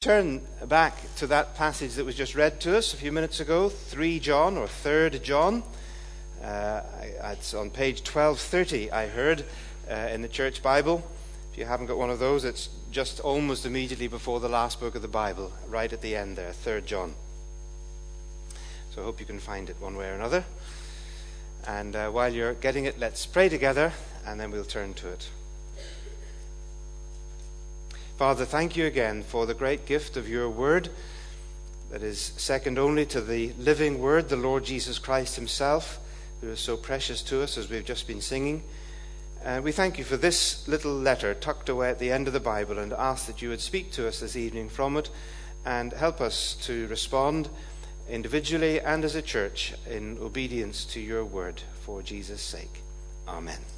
Turn back to that passage that was just read to us a few minutes ago, 3 John or 3rd John. Uh, it's on page 1230, I heard, uh, in the church Bible. If you haven't got one of those, it's just almost immediately before the last book of the Bible, right at the end there, 3rd John. So I hope you can find it one way or another. And uh, while you're getting it, let's pray together and then we'll turn to it. Father, thank you again for the great gift of your word that is second only to the living word, the Lord Jesus Christ himself, who is so precious to us as we've just been singing. And we thank you for this little letter tucked away at the end of the Bible and ask that you would speak to us this evening from it and help us to respond individually and as a church in obedience to your word for Jesus' sake. Amen.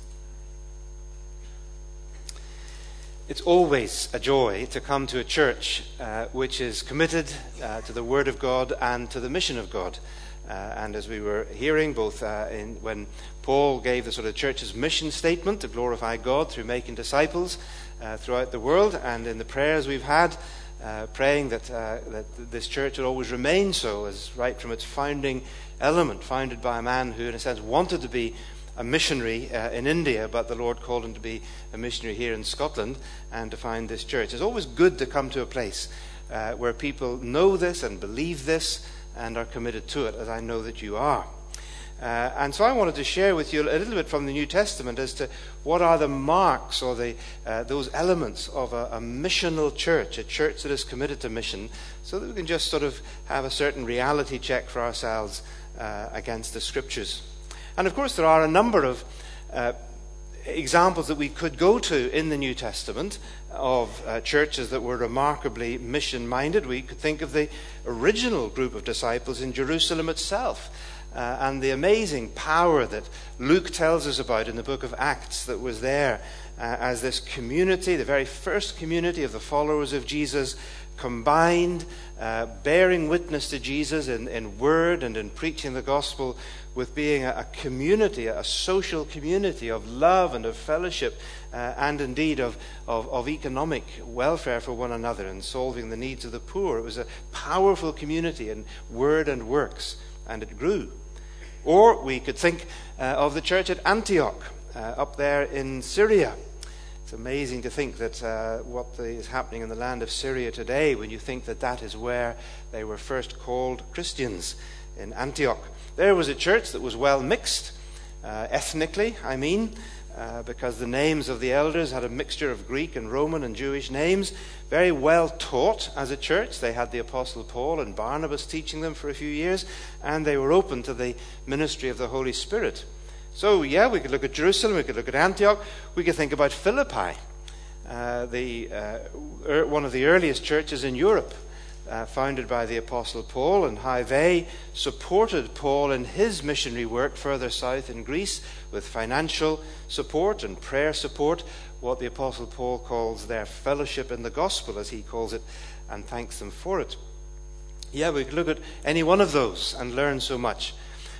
It's always a joy to come to a church uh, which is committed uh, to the Word of God and to the mission of God. Uh, and as we were hearing, both uh, in, when Paul gave the sort of church's mission statement to glorify God through making disciples uh, throughout the world, and in the prayers we've had, uh, praying that, that this church would always remain so, as right from its founding element, founded by a man who, in a sense, wanted to be a missionary uh, in India, but the Lord called him to be a missionary here in Scotland and to find this church. It's always good to come to a place uh, where people know this and believe this and are committed to it, as I know that you are. Uh, and so I wanted to share with you a little bit from the New Testament as to what are the marks or the, uh, those elements of a, a, missional church, a church that is committed to mission, so that we can just sort of have a certain reality check for ourselves uh, against the scriptures. And of course, there are a number of uh, examples that we could go to in the New Testament of uh, churches that were remarkably mission minded. We could think of the original group of disciples in Jerusalem itself. Uh, and the amazing power that Luke tells us about in the book of Acts that was there uh, as this community, the very first community of the followers of Jesus, combined, uh, bearing witness to Jesus in, in word and in preaching the gospel with being a, community, a social community of love and of fellowship, uh, and indeed of, of, of, economic welfare for one another and solving the needs of the poor. It was a powerful community in word and works, and it grew. Or we could think uh, of the church at Antioch, uh, up there in Syria. It's amazing to think that uh, what the, is happening in the land of Syria today, when you think that that is where they were first called Christians in Antioch. There was a church that was well mixed, uh, ethnically, I mean, uh, because the names of the elders had a mixture of Greek and Roman and Jewish names. Very well taught as a church. They had the Apostle Paul and Barnabas teaching them for a few years, and they were open to the ministry of the Holy Spirit. So, yeah, we could look at Jerusalem, we could look at Antioch, we could think about Philippi, uh, the, uh, er, one of the earliest churches in Europe uh, founded by the Apostle Paul, and how they supported Paul in his missionary work further south in Greece with financial support and prayer support, what the Apostle Paul calls their fellowship in the gospel, as he calls it, and thanks them for it. Yeah, we could look at any one of those and learn so much.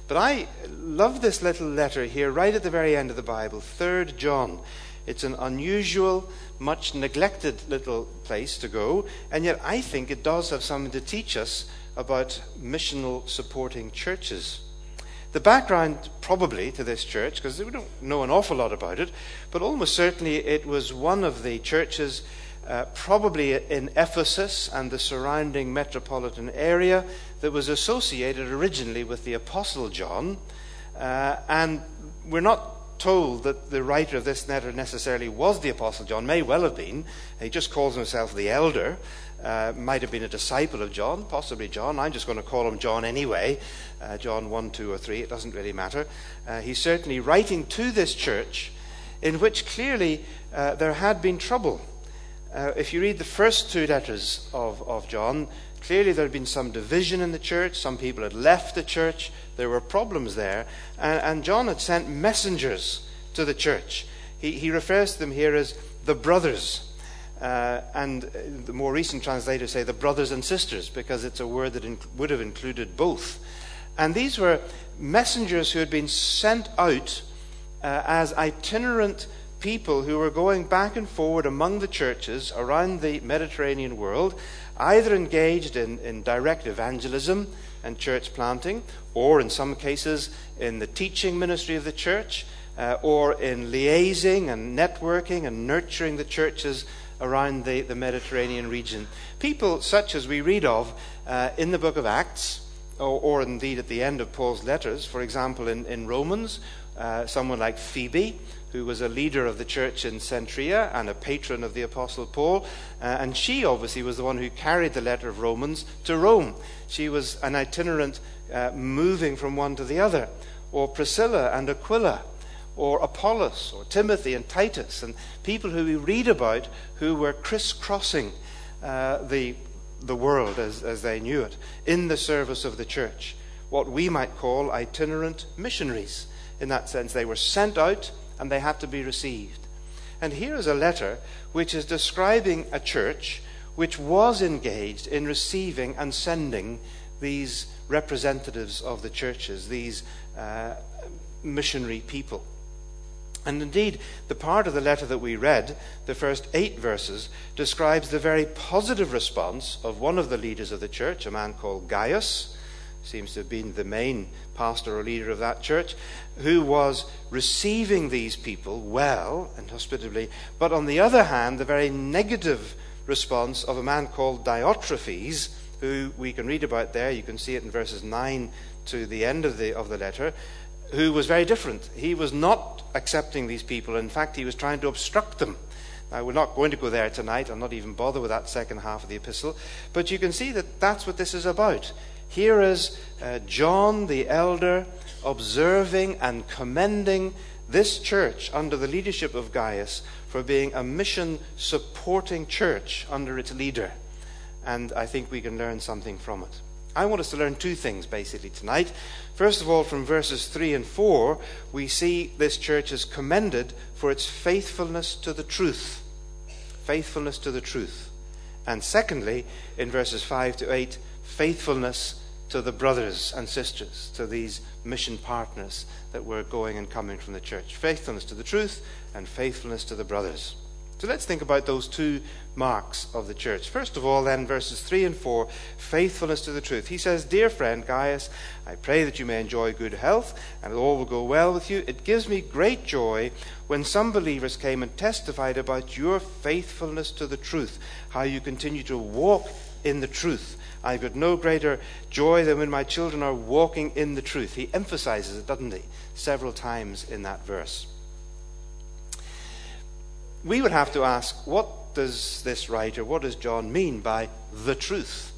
But I love this little letter here, right at the very end of the Bible, 3rd John. It's an unusual, much neglected little place to go, and yet I think it does have something to teach us about missional supporting churches. The background, probably, to this church, because we don't know an awful lot about it, but almost certainly it was one of the churches, uh, probably in Ephesus and the surrounding metropolitan area, that was associated originally with the Apostle John. Uh, and we're not told that the writer of this letter necessarily was the Apostle John, may well have been. He just calls himself the elder. Uh, might have been a disciple of John, possibly John. I'm just going to call him John anyway. Uh, John 1, 2, or 3, it doesn't really matter. Uh, he's certainly writing to this church in which clearly uh, there had been trouble. Uh, if you read the first two letters of, of John, clearly there had been some division in the church. Some people had left the church. There were problems there. And, and John had sent messengers to the church. He, he refers to them here as the brothers. Uh, and the more recent translators say the brothers and sisters because it's a word that inc- would have included both. And these were messengers who had been sent out uh, as itinerant people who were going back and forward among the churches around the Mediterranean world either engaged in, in direct evangelism and church planting, or in some cases in the teaching ministry of the church, uh, or in liaising and networking and nurturing the churches around the, the Mediterranean region. People such as we read of uh, in the book of Acts, or, or, indeed at the end of Paul's letters, for example, in, in Romans, uh, someone like Phoebe, who was a leader of the church in Cenchrea and a patron of the Apostle Paul. Uh, and she obviously was the one who carried the letter of Romans to Rome. She was an itinerant uh, moving from one to the other. Or Priscilla and Aquila, or Apollos, or Timothy and Titus, and people who we read about who were crisscrossing uh, the, the world as, as they knew it in the service of the church. What we might call itinerant missionaries. In that sense, they were sent out and they had to be received. And here is a letter which is describing a church which was engaged in receiving and sending these representatives of the churches, these uh, missionary people. And indeed, the part of the letter that we read, the first eight verses, describes the very positive response of one of the leaders of the church, a man called Gaius, seems to have been the main pastor or leader of that church, who was receiving these people well and hospitably, but on the other hand, the very negative response of a man called Diotrephes, who we can read about there. You can see it in verses 9 to the end of the, of the letter, who was very different. He was not accepting these people. In fact, he was trying to obstruct them. Now, we're not going to go there tonight. I'll not even bother with that second half of the epistle. But you can see that that's what this is about. Here is uh, John the elder observing and commending this church under the leadership of Gaius for being a mission supporting church under its leader. And I think we can learn something from it. I want us to learn two things basically tonight. First of all, from verses 3 and 4, we see this church is commended for its faithfulness to the truth. Faithfulness to the truth. And secondly, in verses 5 to 8, faithfulness to the brothers and sisters, to these mission partners that were going and coming from the church. Faithfulness to the truth and faithfulness to the brothers. So let's think about those two marks of the church. First of all, then, verses 3 and 4 faithfulness to the truth. He says, Dear friend Gaius, I pray that you may enjoy good health and all will go well with you. It gives me great joy when some believers came and testified about your faithfulness to the truth, how you continue to walk in the truth I've got no greater joy than when my children are walking in the truth. He emphasizes it, doesn't he? Several times in that verse. We would have to ask what does this writer, what does John mean by the truth?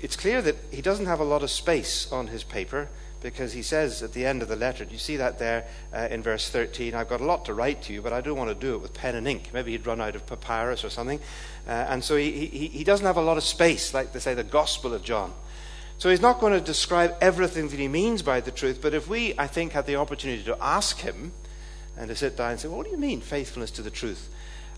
It's clear that he doesn't have a lot of space on his paper because he says at the end of the letter, do you see that there uh, in verse 13? I've got a lot to write to you, but I don't want to do it with pen and ink. Maybe he'd run out of papyrus or something. Uh, and so he, he, he doesn't have a lot of space, like they say, the Gospel of John. So he's not going to describe everything that he means by the truth, but if we, I think, had the opportunity to ask him and to sit down and say, well, What do you mean, faithfulness to the truth?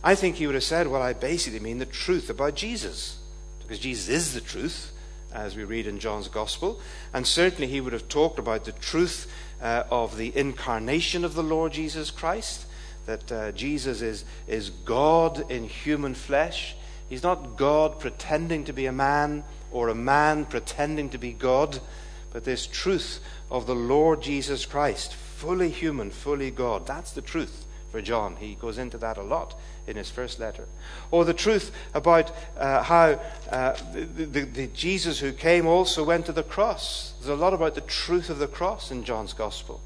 I think he would have said, Well, I basically mean the truth about Jesus, because Jesus is the truth as we read in John's Gospel. And certainly he would have talked about the truth uh, of the incarnation of the Lord Jesus Christ, that uh, Jesus is, is God in human flesh. He's not God pretending to be a man or a man pretending to be God, but this truth of the Lord Jesus Christ, fully human, fully God. That's the truth for John. He goes into that a lot in his first letter. Or the truth about uh, how uh, the, the, the, Jesus who came also went to the cross. There's a lot about the truth of the cross in John's gospel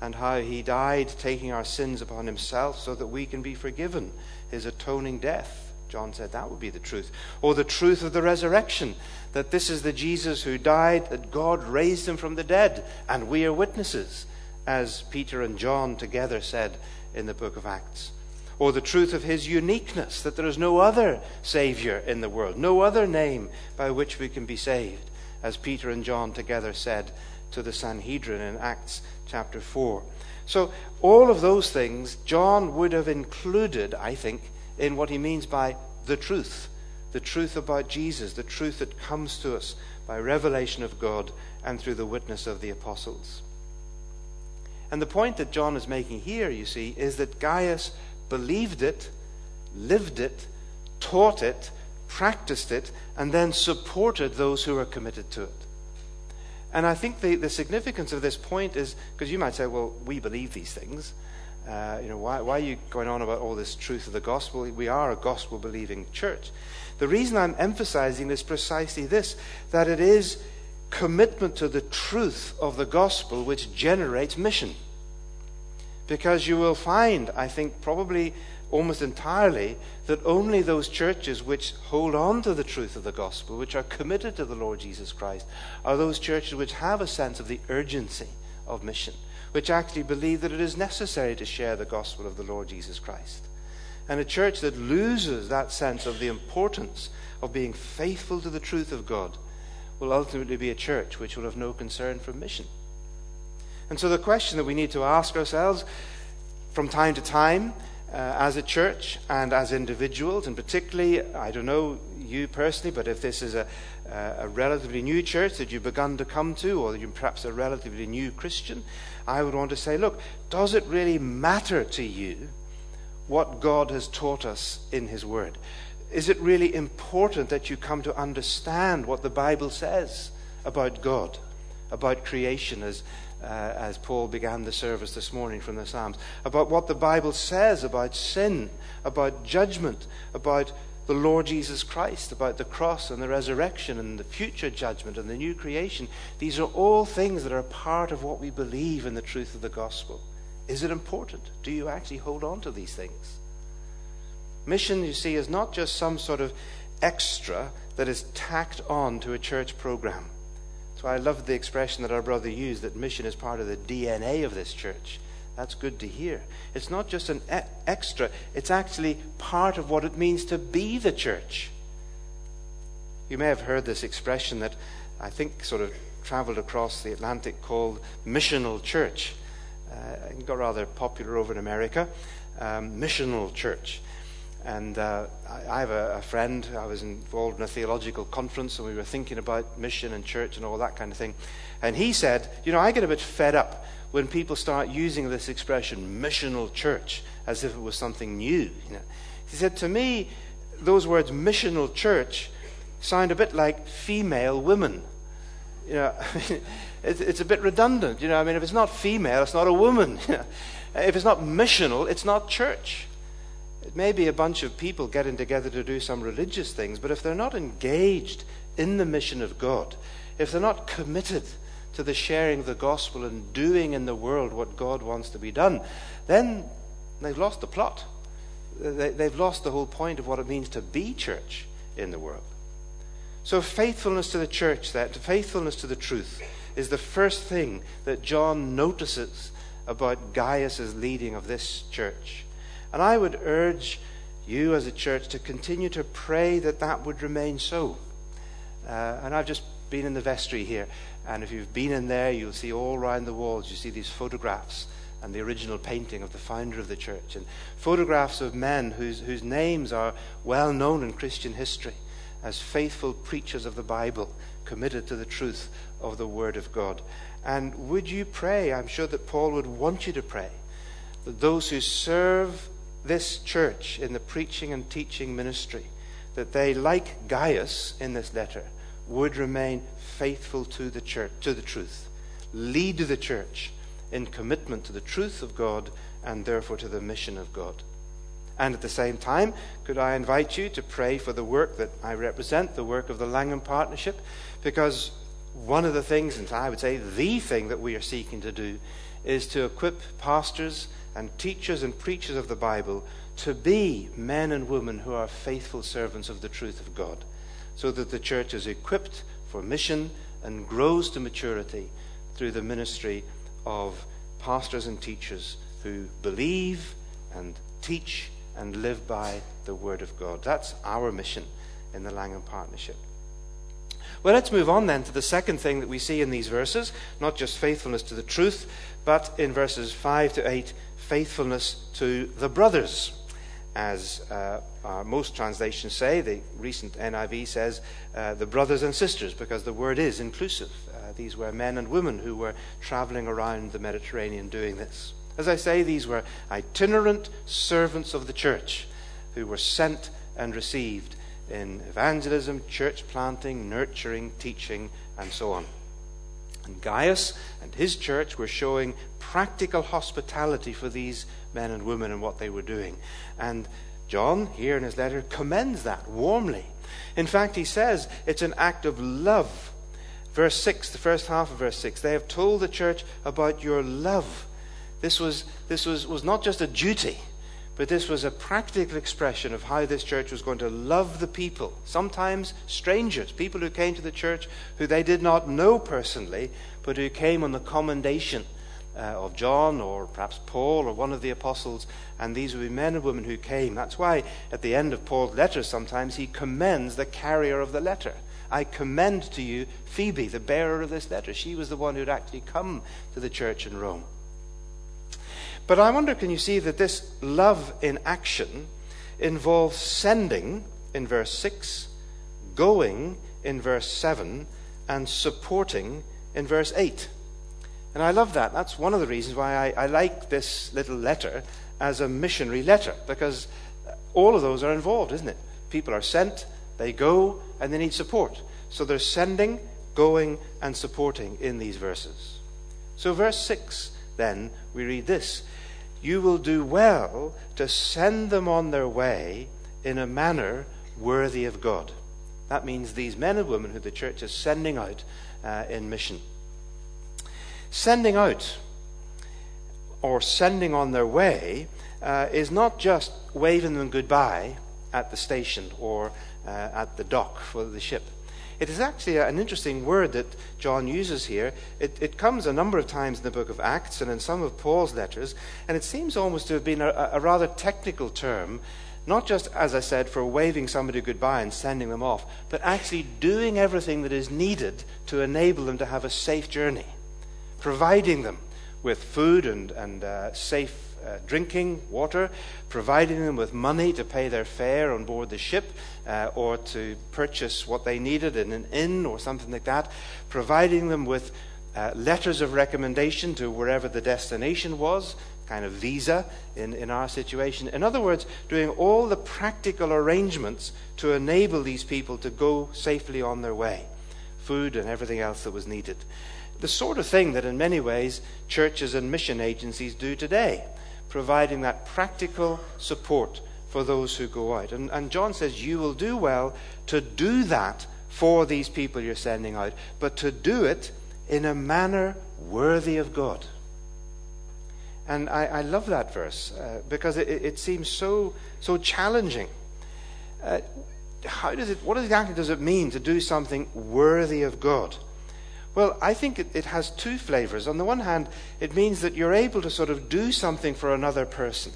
and how he died taking our sins upon himself so that we can be forgiven his atoning death. John said that would be the truth. Or the truth of the resurrection, that this is the Jesus who died, that God raised him from the dead, and we are witnesses, as Peter and John together said in the book of Acts or the truth of his uniqueness, that there is no other Savior in the world, no other name by which we can be saved, as Peter and John together said to the Sanhedrin in Acts chapter 4. So, all of those things John would have included, I think, in what he means by the truth. The truth about Jesus, the truth that comes to us by revelation of God and through the witness of the apostles. And the point that John is making here, you see, is that Gaius believed it, lived it, taught it, practiced it, and then supported those who were committed to it. And I think the, the significance of this point is because you might say, well, we believe these things. Uh, you know, why, why are you going on about all this truth of the gospel? We are a gospel believing church. The reason I'm emphasizing is precisely this that it is commitment to the truth of the gospel which generates mission. Because you will find, I think, probably almost entirely that only those churches which hold on to the truth of the gospel, which are committed to the Lord Jesus Christ, are those churches which have a sense of the urgency of mission, which actually believe that it is necessary to share the gospel of the Lord Jesus Christ. And a church that loses that sense of the importance of being faithful to the truth of God will ultimately be a church which will have no concern for mission. And so the question that we need to ask ourselves from time to time Uh, as a church and as individuals, and particularly, I don't know you personally, but if this is a, uh, a relatively new church that you've begun to come to, or you're perhaps a relatively new Christian, I would want to say, look, does it really matter to you what God has taught us in His Word? Is it really important that you come to understand what the Bible says about God, about creation, as uh, as Paul began the service this morning from the Psalms, about what the Bible says about sin, about judgment, about the Lord Jesus Christ, about the cross and the resurrection and the future judgment and the new creation. These are all things that are part of what we believe in the truth of the gospel. Is it important? Do you actually hold on to these things? Mission, you see, is not just some sort of extra that is tacked on to a church program. So I love the expression that our brother used that mission is part of the DNA of this church. That's good to hear. It's not just an extra, it's actually part of what it means to be the church. You may have heard this expression that I think sort of traveled across the Atlantic called missional church. Uh, it got rather popular over in America. Um, missional church. And uh, I, have a, a, friend, I was involved in a theological conference, and we were thinking about mission and church and all that kind of thing. And he said, You know, I get a bit fed up when people start using this expression, missional church, as if it was something new. You know? He said, To me, those words, missional church, sound a bit like female women. You know, it's, it's a bit redundant. You know, I mean, if it's not female, it's not a woman. if it's not missional, it's not church. It may be a bunch of people getting together to do some religious things, but if they're not engaged in the mission of God, if they're not committed to the sharing of the gospel and doing in the world what God wants to be done, then they've lost the plot. They've lost the whole point of what it means to be church in the world. So, faithfulness to the church, that faithfulness to the truth, is the first thing that John notices about Gaius's leading of this church. And I would urge you as a church to continue to pray that that would remain so. Uh, and I've just been in the vestry here, and if you've been in there, you'll see all around the walls, you see these photographs and the original painting of the founder of the church, and photographs of men whose, whose names are well known in Christian history as faithful preachers of the Bible, committed to the truth of the Word of God. And would you pray? I'm sure that Paul would want you to pray that those who serve this church in the preaching and teaching ministry, that they, like Gaius in this letter, would remain faithful to the church, to the truth, lead the church in commitment to the truth of God and therefore to the mission of God. And at the same time, could I invite you to pray for the work that I represent, the work of the Langham Partnership? Because one of the things, and I would say the thing that we are seeking to do, is to equip pastors and teachers and preachers of the Bible to be men and women who are faithful servants of the truth of God, so that the church is equipped for mission and grows to maturity through the ministry of pastors and teachers who believe and teach and live by the Word of God. That's our mission in the Langham Partnership. Well, let's move on then to the second thing that we see in these verses not just faithfulness to the truth, but in verses 5 to 8, faithfulness to the brothers. As uh, most translations say, the recent NIV says uh, the brothers and sisters, because the word is inclusive. Uh, these were men and women who were traveling around the Mediterranean doing this. As I say, these were itinerant servants of the church who were sent and received in evangelism, church planting, nurturing, teaching, and so on. And Gaius and his church were showing practical hospitality for these men and women and what they were doing. And John, here in his letter, commends that warmly. In fact, he says it's an act of love. Verse 6, the first half of verse 6, they have told the church about your love. This was, this was, was not just a duty, but this was a practical expression of how this church was going to love the people, sometimes strangers, people who came to the church who they did not know personally, but who came on the commendation uh, of John or perhaps Paul or one of the apostles, and these would be men and women who came. That's why at the end of Paul's letters sometimes he commends the carrier of the letter. I commend to you Phoebe, the bearer of this letter. She was the one who'd actually come to the church in Rome. But I wonder can you see that this love in action involves sending in verse 6, going in verse 7, and supporting in verse 8. And I love that. That's one of the reasons why I, I like this little letter as a missionary letter, because all of those are involved, isn't it? People are sent, they go, and they need support. So they're sending, going, and supporting in these verses. So, verse 6, then, we read this You will do well to send them on their way in a manner worthy of God. That means these men and women who the church is sending out uh, in mission. Sending out or sending on their way uh, is not just waving them goodbye at the station or uh, at the dock for the ship. It is actually an interesting word that John uses here. It, it, comes a number of times in the book of Acts and in some of Paul's letters, and it seems almost to have been a, a rather technical term, not just, as I said, for waving somebody goodbye and sending them off, but actually doing everything that is needed to enable them to have a safe journey providing them with food and, and uh, safe uh, drinking water, providing them with money to pay their fare on board the ship uh, or to purchase what they needed in an inn or something like that, providing them with uh, letters of recommendation to wherever the destination was, kind of visa in, in our situation. In other words, doing all the practical arrangements to enable these people to go safely on their way, food and everything else that was needed the sort of thing that, in many ways, churches and mission agencies do today, providing that practical support for those who go out. And, and John says, You will do well to do that for these people you're sending out, but to do it in a manner worthy of God. And I, I love that verse uh, because it, it, seems so, so challenging. Uh, how does it, what exactly does it mean to do something worthy of God? Well, I think it, it, has two flavors. On the one hand, it means that you're able to sort of do something for another person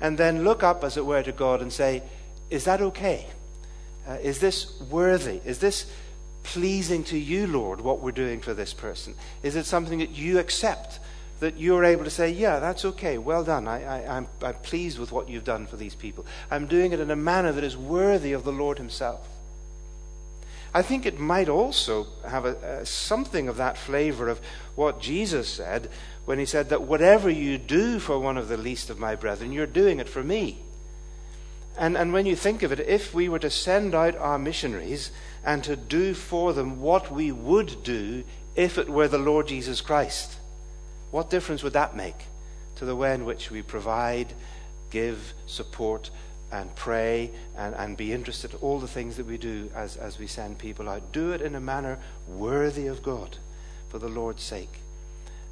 and then look up, as it were, to God and say, Is that okay? Uh, is this worthy? Is this pleasing to you, Lord, what we're doing for this person? Is it something that you accept? That you're able to say, Yeah, that's okay, well done. I, I, I'm, I'm pleased with what you've done for these people. I'm doing it in a manner that is worthy of the Lord Himself. I think it might also have a, a, something of that flavor of what Jesus said when he said that whatever you do for one of the least of my brethren, you're doing it for me. And, and when you think of it, if we were to send out our missionaries and to do for them what we would do if it were the Lord Jesus Christ, what difference would that make to the way in which we provide, give, support, and pray and, and be interested in all the things that we do as, as we send people out. Do it in a manner worthy of God for the Lord's sake.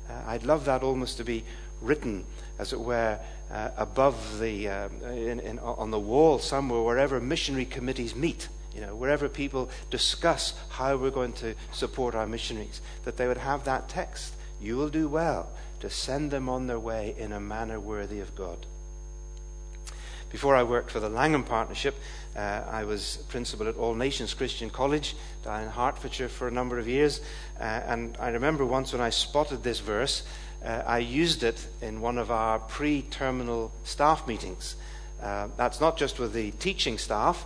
Uh, I'd love that almost to be written, as it were, uh, above the, uh, in, in, on the wall somewhere, wherever missionary committees meet. You know, wherever people discuss how we're going to support our missionaries, that they would have that text. You will do well to send them on their way in a manner worthy of God. Before I worked for the Langham Partnership, uh, I was principal at All Nations Christian College down in Hertfordshire for a number of years. Uh, and I remember once when I spotted this verse, uh, I used it in one of our pre terminal staff meetings. Uh, that's not just with the teaching staff,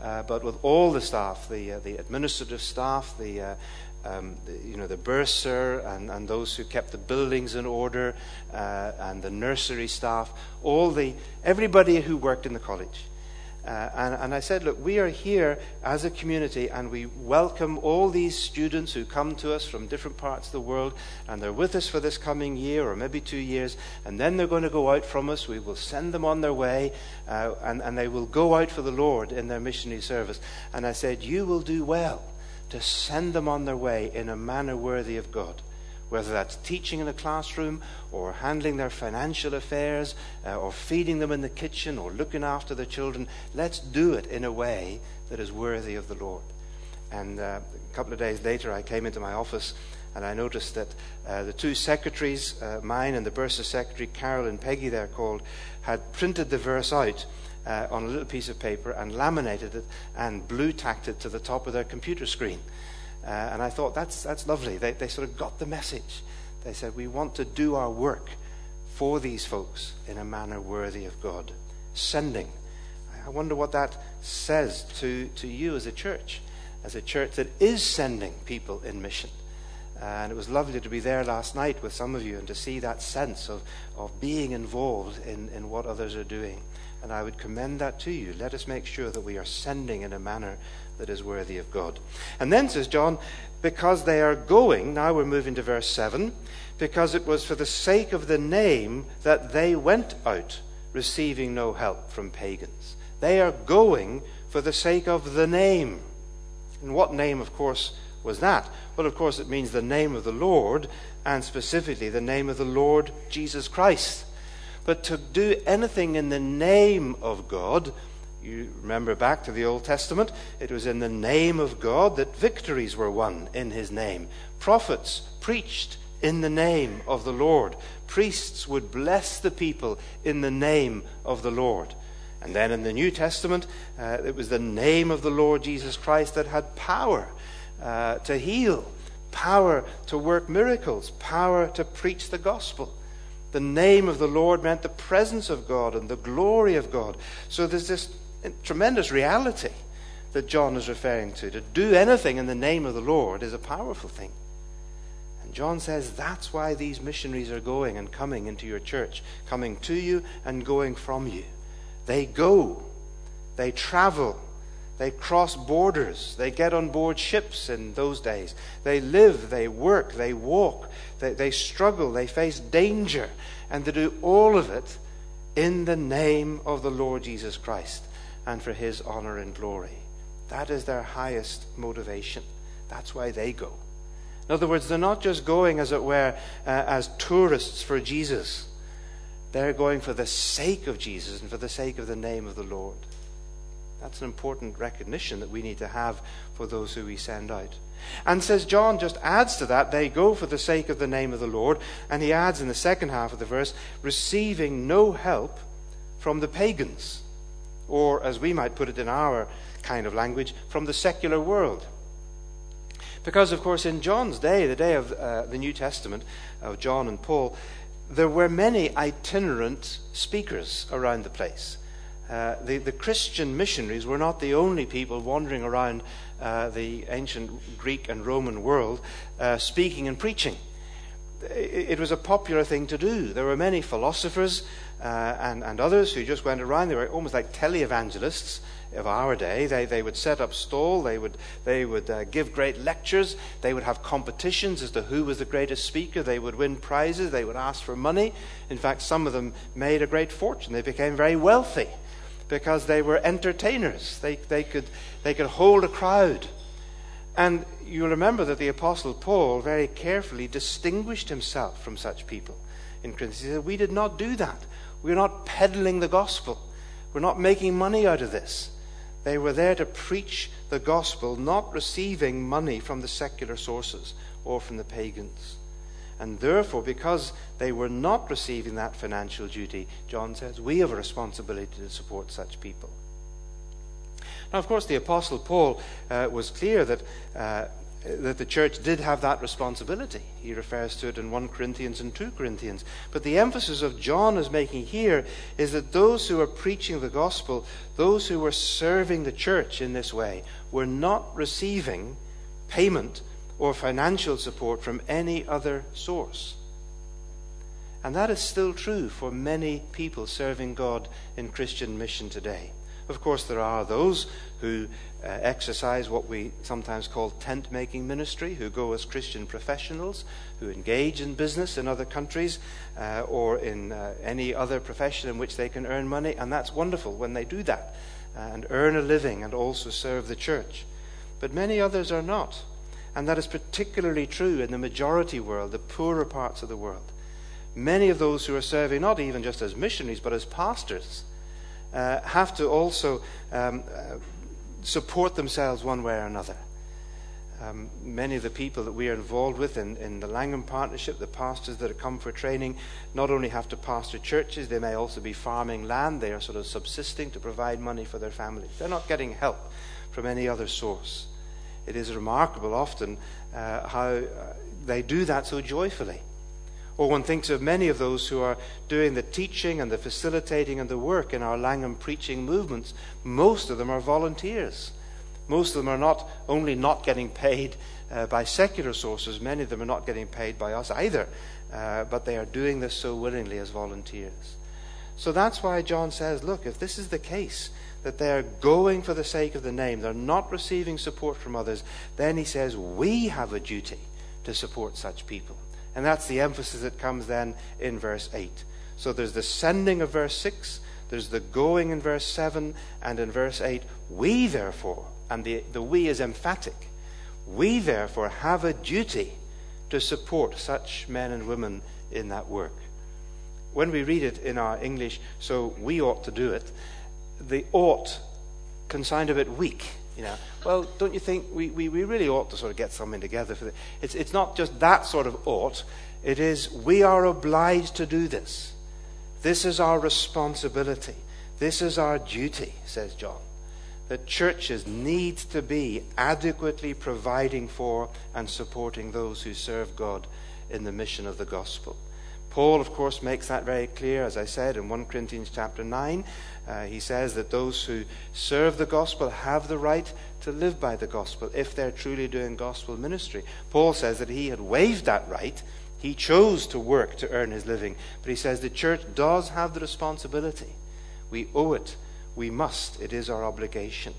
uh, but with all the staff the, uh, the administrative staff, the um, you know, the bursar and, and those who kept the buildings in order uh, and the nursery staff, all the, everybody who worked in the college. Uh, and, and, I said, look, we are here as a community and we welcome all these students who come to us from different parts of the world and they're with us for this coming year or maybe two years and then they're going to go out from us. We will send them on their way uh, and, and they will go out for the Lord in their missionary service. And I said, you will do well to send them on their way in a manner worthy of God whether that's teaching in a classroom or handling their financial affairs uh, or feeding them in the kitchen or looking after the children. Let's do it in a way that is worthy of the Lord. And uh, a couple of days later, I came into my office and I noticed that uh, the two secretaries, uh, mine and the bursar secretary, Carol and Peggy, they're called, had printed the verse out. Uh, on a little piece of paper and laminated it and blue tacked it to the top of their computer screen. Uh, and I thought, that's, that's lovely. They, they sort of got the message. They said, we want to do our work for these folks in a manner worthy of God. Sending. I wonder what that says to, to you as a church, as a church that is sending people in mission. Uh, and it was lovely to be there last night with some of you and to see that sense of, of being involved in, in what others are doing. And I would commend that to you. Let us make sure that we are sending in a manner that is worthy of God. And then says John, because they are going, now we're moving to verse 7, because it was for the sake of the name that they went out, receiving no help from pagans. They are going for the sake of the name. And what name, of course, was that? Well, of course, it means the name of the Lord, and specifically the name of the Lord Jesus Christ. But to do anything in the name of God you remember back to the Old Testament, it was in the name of God that victories were won in his name. Prophets preached in the name of the Lord. Priests would bless the people in the name of the Lord. And then in the New Testament, uh, it was the name of the Lord Jesus Christ that had power uh, to heal, power to work miracles, power to preach the gospel. The name of the Lord meant the presence of God and the glory of God. So there's this tremendous reality that John is referring to. To do anything in the name of the Lord is a powerful thing. And John says that's why these missionaries are going and coming into your church, coming to you and going from you. They go, they travel, they cross borders, they get on board ships in those days. They live, they work, they walk, they, they struggle, they face danger, and they do all of it in the name of the Lord Jesus Christ and for his honor and glory. That is their highest motivation. That's why they go. In other words, they're not just going, as it were, uh, as tourists for Jesus. They're going for the sake of Jesus and for the sake of the name of the Lord. That's an important recognition that we need to have for those who we send out. And says John just adds to that, they go for the sake of the name of the Lord. And he adds in the second half of the verse, receiving no help from the pagans or as we might put it in our kind of language, from the secular world. Because, of course, in John's day, the day of uh, the New Testament, of John and Paul, there were many itinerant speakers around the place. Uh, the, the, Christian missionaries were not the only people wandering around uh, the ancient Greek and Roman world uh, speaking and preaching. It, was a popular thing to do. There were many philosophers uh, and, and others who just went around. They were almost like televangelists of our day. They, they would set up stall, they would, they would uh, give great lectures, they would have competitions as to who was the greatest speaker, they would win prizes, they would ask for money. In fact, some of them made a great fortune. They became very wealthy because they were entertainers. They, they, could, they could hold a crowd. And you'll remember that the Apostle Paul very carefully distinguished himself from such people in Corinthians. He said, We did not do that. We're not peddling the gospel. We're not making money out of this. They were there to preach the gospel, not receiving money from the secular sources or from the pagans. And therefore, because they were not receiving that financial duty, John says, we have a responsibility to support such people. Now, of course, the Apostle Paul uh, was clear that uh, that the church did have that responsibility. He refers to it in 1 Corinthians and 2 Corinthians. But the emphasis of John is making here is that those who are preaching the gospel, those who were serving the church in this way, were not receiving payment or financial support from any other source. And that is still true for many people serving God in Christian mission today. Of course, there are those who uh, exercise what we sometimes call tent making ministry, who go as Christian professionals, who engage in business in other countries uh, or in uh, any other profession in which they can earn money. And that's wonderful when they do that uh, and earn a living and also serve the church. But many others are not. And that is particularly true in the majority world, the poorer parts of the world. Many of those who are serving, not even just as missionaries, but as pastors, uh, have to also um, uh, support themselves one way or another. Um, many of the people that we are involved with in, in the Langham Partnership, the pastors that have come for training, not only have to pastor churches, they may also be farming land. They are sort of subsisting to provide money for their families. They're not getting help from any other source. It is remarkable often uh, how uh, they do that so joyfully. Or one thinks of many of those who are doing the teaching and the facilitating and the work in our Langham preaching movements. Most of them are volunteers. Most of them are not only not getting paid uh, by secular sources, many of them are not getting paid by us either, uh, but they are doing this so willingly as volunteers. So that's why John says, look, if this is the case, that they are going for the sake of the name, they're not receiving support from others, then he says, we have a duty to support such people. And that's the emphasis that comes then in verse 8. So there's the sending of verse 6, there's the going in verse 7, and in verse 8, we therefore, and the, the we is emphatic, we therefore have a duty to support such men and women in that work. When we read it in our English, so we ought to do it, the ought can sound a bit weak. You know, well, don't you think we, we, we really ought to sort of get something together for this? It's, it's not just that sort of ought. It is we are obliged to do this. This is our responsibility. This is our duty, says John. That churches need to be adequately providing for and supporting those who serve God in the mission of the gospel. Paul, of course, makes that very clear, as I said, in 1 Corinthians chapter 9. Uh, he says that those who serve the gospel have the right to live by the gospel if they're truly doing gospel ministry. Paul says that he had waived that right. He chose to work to earn his living. But he says the church does have the responsibility. We owe it. We must. It is our obligation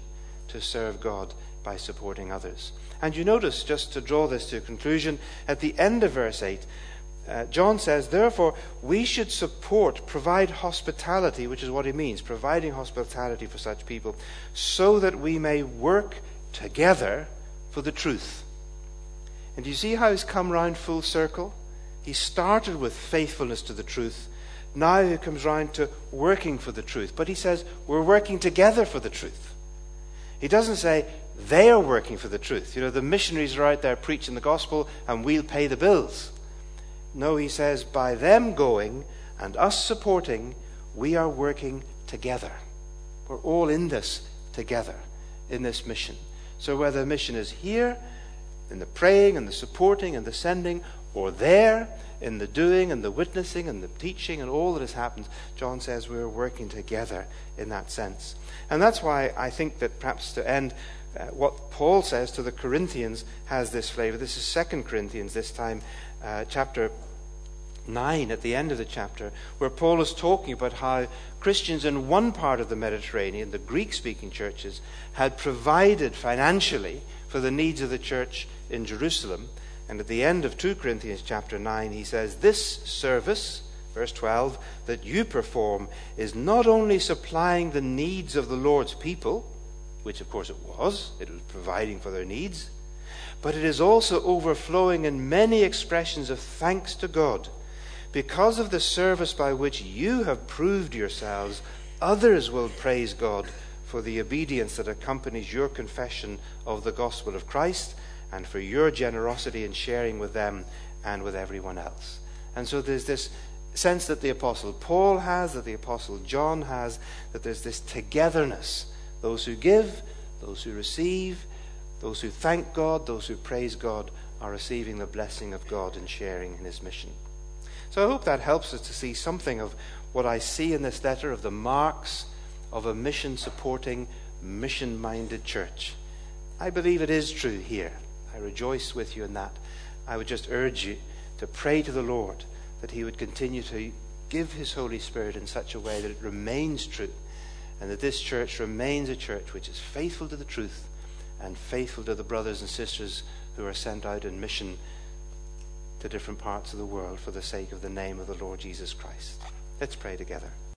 to serve God by supporting others. And you notice, just to draw this to a conclusion, at the end of verse 8, uh, John says, therefore, we should support, provide hospitality, which is what he means, providing hospitality for such people, so that we may work together for the truth. And do you see how he's come round full circle? He started with faithfulness to the truth. Now he comes round to working for the truth. But he says, we're working together for the truth. He doesn't say, they are working for the truth. You know, the missionaries are out there preaching the gospel and we'll pay the bills. No, he says, by them going and us supporting, we are working together. We're all in this together, in this mission. So whether the mission is here, in the praying and the supporting and the sending, or there, in the doing and the witnessing and the teaching and all that has happened, John says we're working together in that sense. And that's why I think that perhaps to end, uh, what Paul says to the Corinthians has this flavor. This is Second Corinthians, this time uh, chapter 9 at the end of the chapter, where Paul is talking about how Christians in one part of the Mediterranean, the Greek speaking churches, had provided financially for the needs of the church in Jerusalem. And at the end of 2 Corinthians chapter 9, he says, This service, verse 12, that you perform is not only supplying the needs of the Lord's people, which of course it was, it was providing for their needs but it is also overflowing in many expressions of thanks to God. Because of the service by which you have proved yourselves, others will praise God for the obedience that accompanies your confession of the gospel of Christ and for your generosity in sharing with them and with everyone else. And so there's this sense that the Apostle Paul has, that the Apostle John has, that there's this togetherness. Those who give, those who receive, those who thank God, those who praise God, are receiving the blessing of God and sharing in his mission. So I hope that helps us to see something of what I see in this letter of the marks of a mission supporting, mission minded church. I believe it is true here. I rejoice with you in that. I would just urge you to pray to the Lord that He would continue to give His Holy Spirit in such a way that it remains true and that this church remains a church which is faithful to the truth and faithful to the brothers and sisters who are sent out in mission to different parts of the world for the sake of the name of the Lord Jesus Christ. Let's pray together.